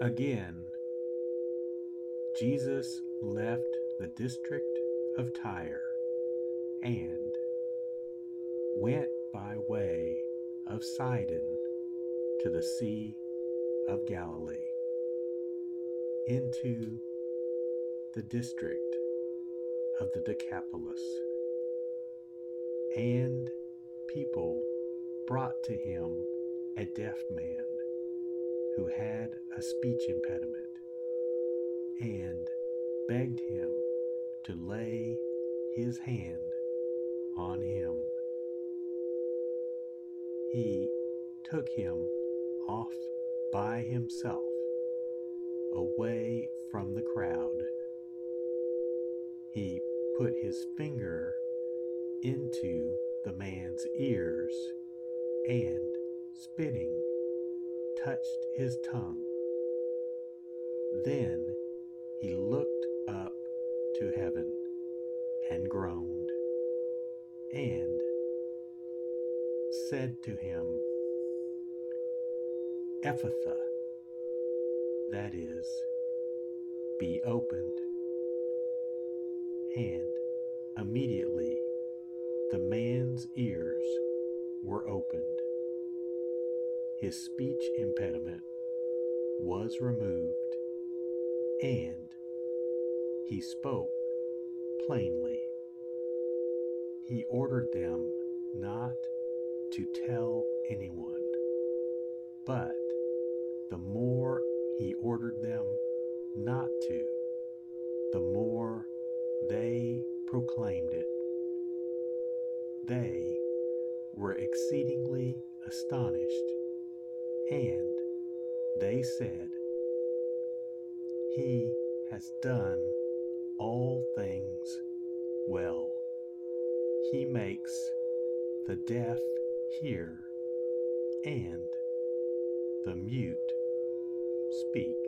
Again, Jesus left the district of Tyre and went by way of Sidon to the Sea of Galilee, into the district of the Decapolis. And people brought to him a deaf man who had a speech impediment and begged him to lay his hand on him. He took him off by himself away from the crowd. He put his finger into the man's ears and spitting touched his tongue. Then he looked up to heaven and groaned and said to him, Ephphatha, that is, be opened. And immediately the man's ears were opened his speech impediment was removed, and he spoke plainly. He ordered them not to tell anyone, but the more he ordered them not to, the more they proclaimed it. They were exceedingly astonished and they said, He has done all things well. He makes the deaf hear and the mute speak.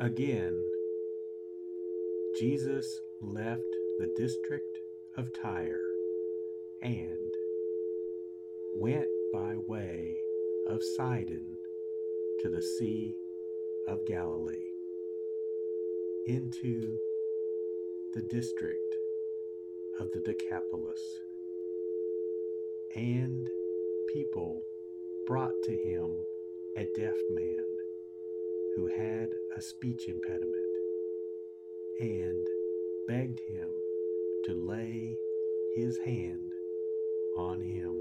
Again, Jesus left the district of Tyre and went by way of Sidon to the Sea of Galilee, into the district of the Decapolis. And people brought to him a deaf man who had a speech impediment and begged him to lay his hand on him.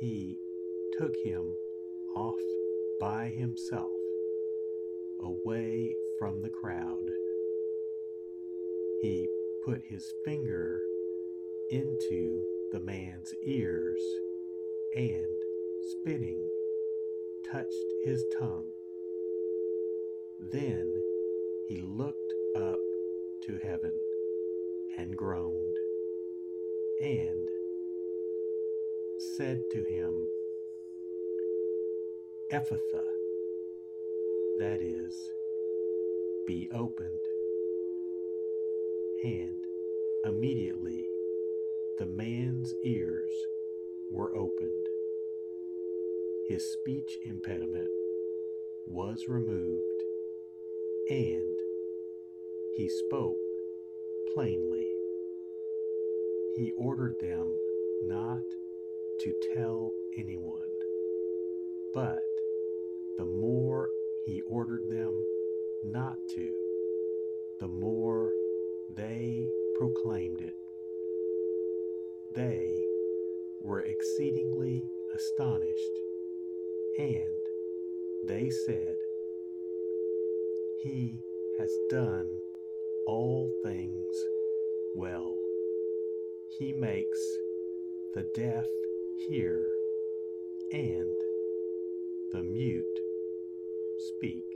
He took him off by himself away from the crowd. He put his finger into the man's ears and spitting touched his tongue. Then he looked up to heaven and groaned and said to him, Ephphatha, that is, be opened. And immediately the man's ears were opened his speech impediment was removed, and he spoke plainly. He ordered them not to tell anyone, but the more he ordered them not to, the more they proclaimed it. They were exceedingly astonished and they said, He has done all things well. He makes the deaf hear and the mute speak.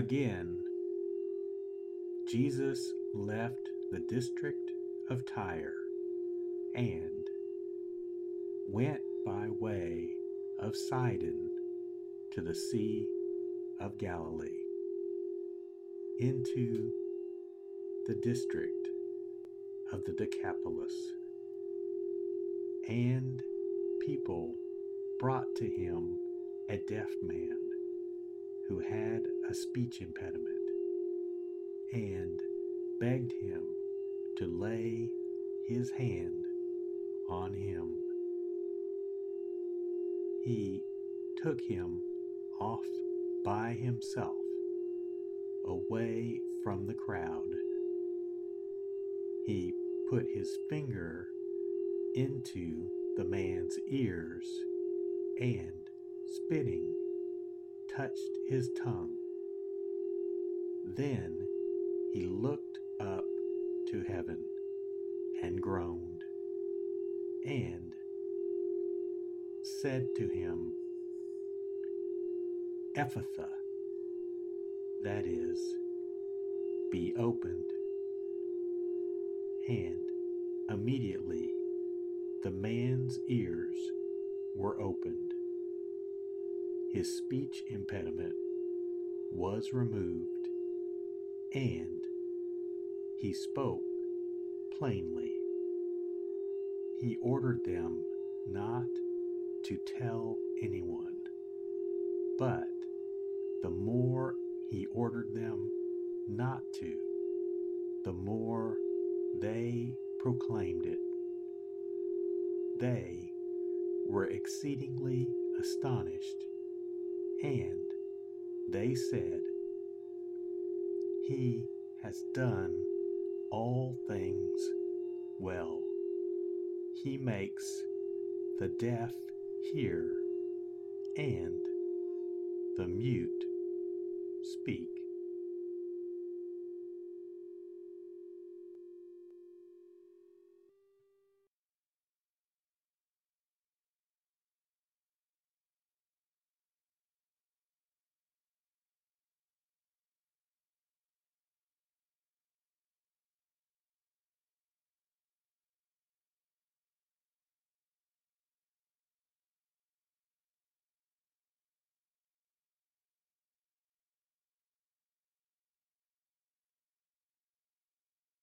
Again, Jesus left the district of Tyre and went by way of Sidon to the Sea of Galilee, into the district of the Decapolis. And people brought to him a deaf man who had a speech impediment and begged him to lay his hand on him. He took him off by himself, away from the crowd. He put his finger into the man's ears and, spitting, touched his tongue. Then he looked up to heaven and groaned and said to him, Ephphatha, that is, be opened. And immediately the man's ears were opened his speech impediment was removed, and he spoke plainly. He ordered them not to tell anyone, but the more he ordered them not to, the more they proclaimed it. They were exceedingly astonished and they said, He has done all things well. He makes the deaf hear and the mute speak.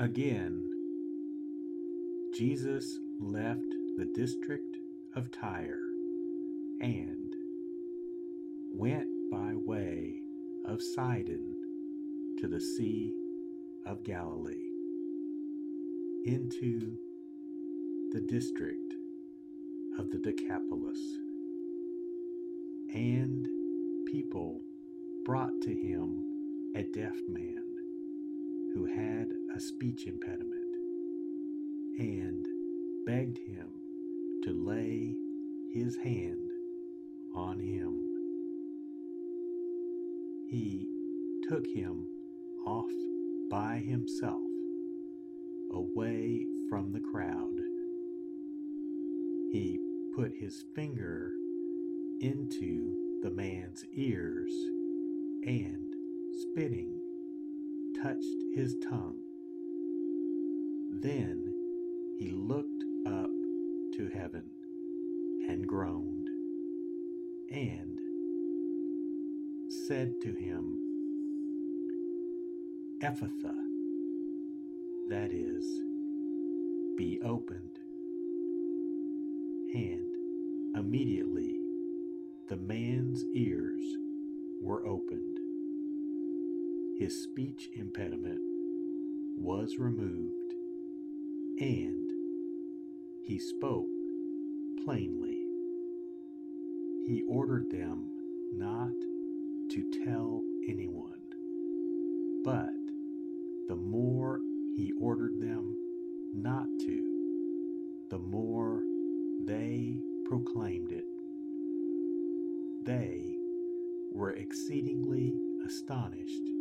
Again, Jesus left the district of Tyre and went by way of Sidon to the Sea of Galilee into the district of the Decapolis. And people brought to him a deaf man who had a speech impediment and begged him to lay his hand on him. He took him off by himself away from the crowd. He put his finger into the man's ears and, spitting, touched his tongue. Then he looked up to heaven and groaned and said to him, Ephphatha, that is, be opened. And immediately the man's ears were opened. His speech impediment was removed, and he spoke plainly. He ordered them not to tell anyone, but the more he ordered them not to, the more they proclaimed it. They were exceedingly astonished,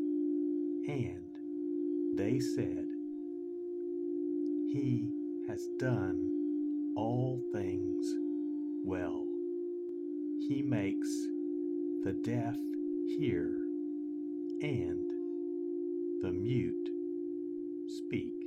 and they said, He has done all things well. He makes the deaf hear and the mute speak.